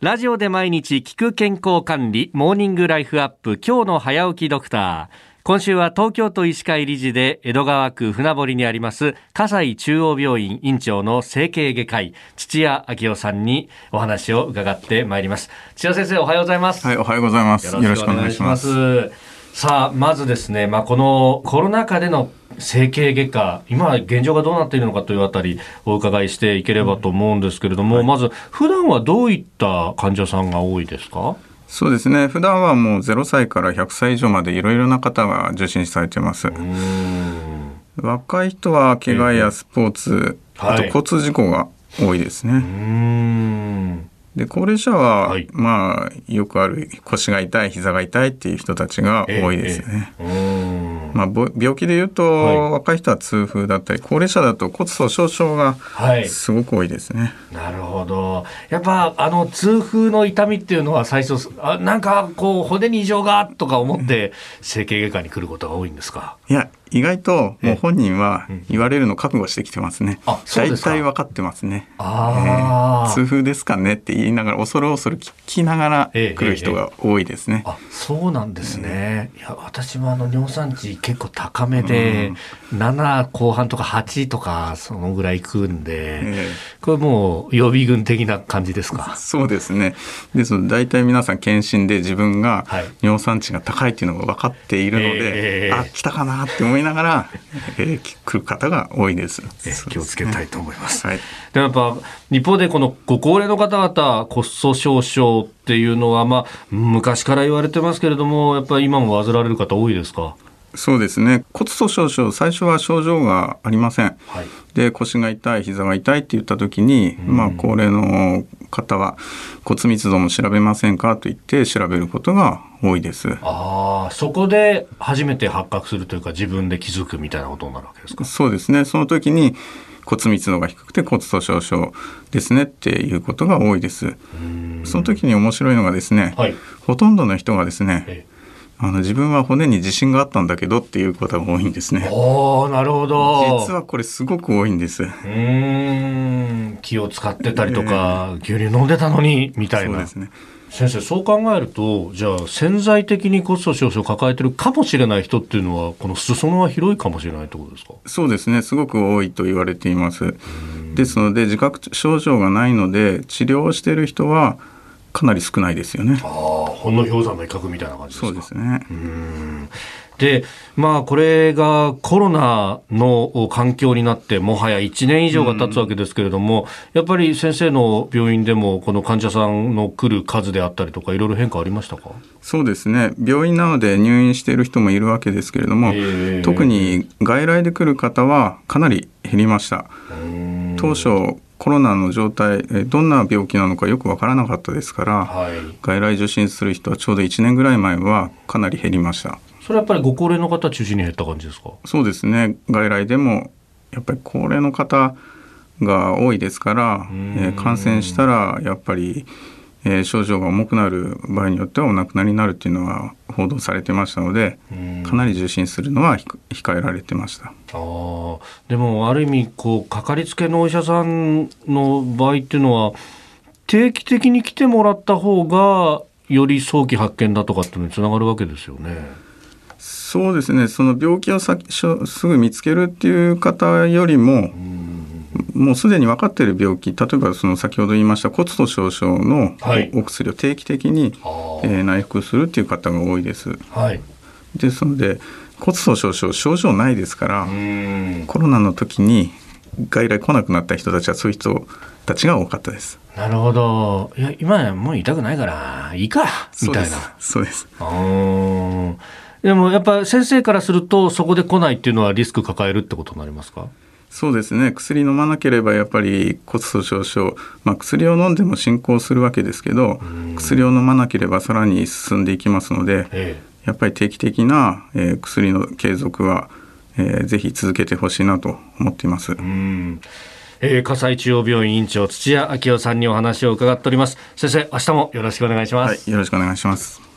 ラジオで毎日聞く健康管理、モーニングライフアップ、今日の早起きドクター。今週は東京都医師会理事で江戸川区船堀にあります葛西中央病院院長の整形外科医土屋昭夫さんにお話を伺ってまいります。土屋先生おはようございます。はいおはようございます。よろしくお願いしますさあまずですねまあこのコロナ禍での整形外科、今、現状がどうなっているのかというあたり、お伺いしていければと思うんですけれども、はい、まず、普段はどういった患者さんが多いですか？そうですね。普段はもう0歳から100歳以上までいろいろな方が受診されてます。若い人は怪我やスポーツ、えー、あと交通事故が多いですね、で高齢者は、はい、まあよくある腰が痛い膝が痛いっていう人たちが多いですね。えーまあ、病気でいうと、はい、若い人は痛風だったり高齢者だと骨粗しょう症がすごく多いですね、はい、なるほど。やっぱあの痛風の痛みっていうのは最初あなんかこう骨に異常がとか思って整形外科に来ることが多いんですか？いや意外ともう本人は言われるの覚悟してきてますね。あ、大体分かってますね。あえー、痛風ですかねって言いながら恐る恐る聞きながら来る人が多いですね。えええ、あ、そうなんですね。いや私もあの尿酸値結構高めで、うん、7後半とか8とかそのぐらいいくんで、これもう予備軍的な感じですか？そうですね。ですので大体皆さん検診で自分が尿酸値が高いっていうのが分かっているので、あ来たかなって思いいながら、えー、来る方が多いです。えー、気をつけたいと思います。はい、でもやっぱ一方でこのご高齢の方々骨粗しょう症っていうのはまあ昔から言われてますけれどもやっぱり今も患われる方多いですか？そうですね。骨粗しょう症最初は症状がありません、はい、で腰が痛い膝が痛いって言った時に、まあ、高齢の方は骨密度も調べませんかと言って調べることが多いです。ああそこで初めて発覚するというか自分で気づくみたいなことになるわけですか？そうですねその時に骨密度が低くて骨粗しょう症ですねっていうことが多いですその時に面白いのがですね、はい、ほとんどの人がですね、あの自分は骨に自信があったんだけどっていうことが多いんですね。おなるほど。実はこれすごく多いんです。うん気を使ってたりとか、えー、牛乳飲んでたのにみたいな。そうですね。先生そう考えるとじゃあ潜在的に骨粗しょう症を抱えてるかもしれない人っていうのはこの裾野は広いかもしれないってことですか？そうですね。すごく多いと言われています。ですので自覚症状がないので治療をしている人はかなり少ないですよね。ああ、本の氷山の一角みたいな感じそうですね。で、まあ、これがコロナの環境になって、もはや1年以上が経つわけですけれども、やっぱり先生の病院でも、この患者さんの来る数であったりとか、いろいろ変化ありましたか？そうですね、病院なので入院している人もいるわけですけれども、特に外来で来る方はかなり減りました。当初コロナの状態どんな病気なのかよく分からなかったですから、はい、外来受診する人はちょうど1年ぐらい前はかなり減りましたそれはやっぱりご高齢の方中心に減った感じですか？そうですね。外来でもやっぱり高齢の方が多いですから、えー、感染したらやっぱりえー、症状が重くなる場合によってはお亡くなりになるっていうのは報道されてましたのでかなり受診するのは控えられてました。あでもある意味こうかかりつけのお医者さんの場合っていうのは定期的に来てもらった方がより早期発見だとかっていうのにつながるわけですよね。そうですねその病気をさすぐ見つけるっていう方よりも、もうすでに分かっている病気例えばその先ほど言いました骨粗しょう症のお薬を定期的に、はい、えー、内服するっていう方が多いです。はい、ですので骨粗しょう症症状ないですからコロナの時に外来来なくなった人たちはそういう人たちが多かったです。なるほど。いや今もう痛くないからいいかみたいな。そうです。でもやっぱ先生からするとそこで来ないっていうのはリスク抱えるってことになりますか？そうですね。薬飲まなければやっぱり骨粗しょう症、まあ、薬を飲んでも進行するわけですけど薬を飲まなければさらに進んでいきますので、ええ、やっぱり定期的な、えー、薬の継続は、えー、ぜひ続けてほしいなと思っています。うん。えー、葛西中央病院院長土屋昭夫さんにお話を伺っております。先生明日もよろしくお願いします、はい、よろしくお願いします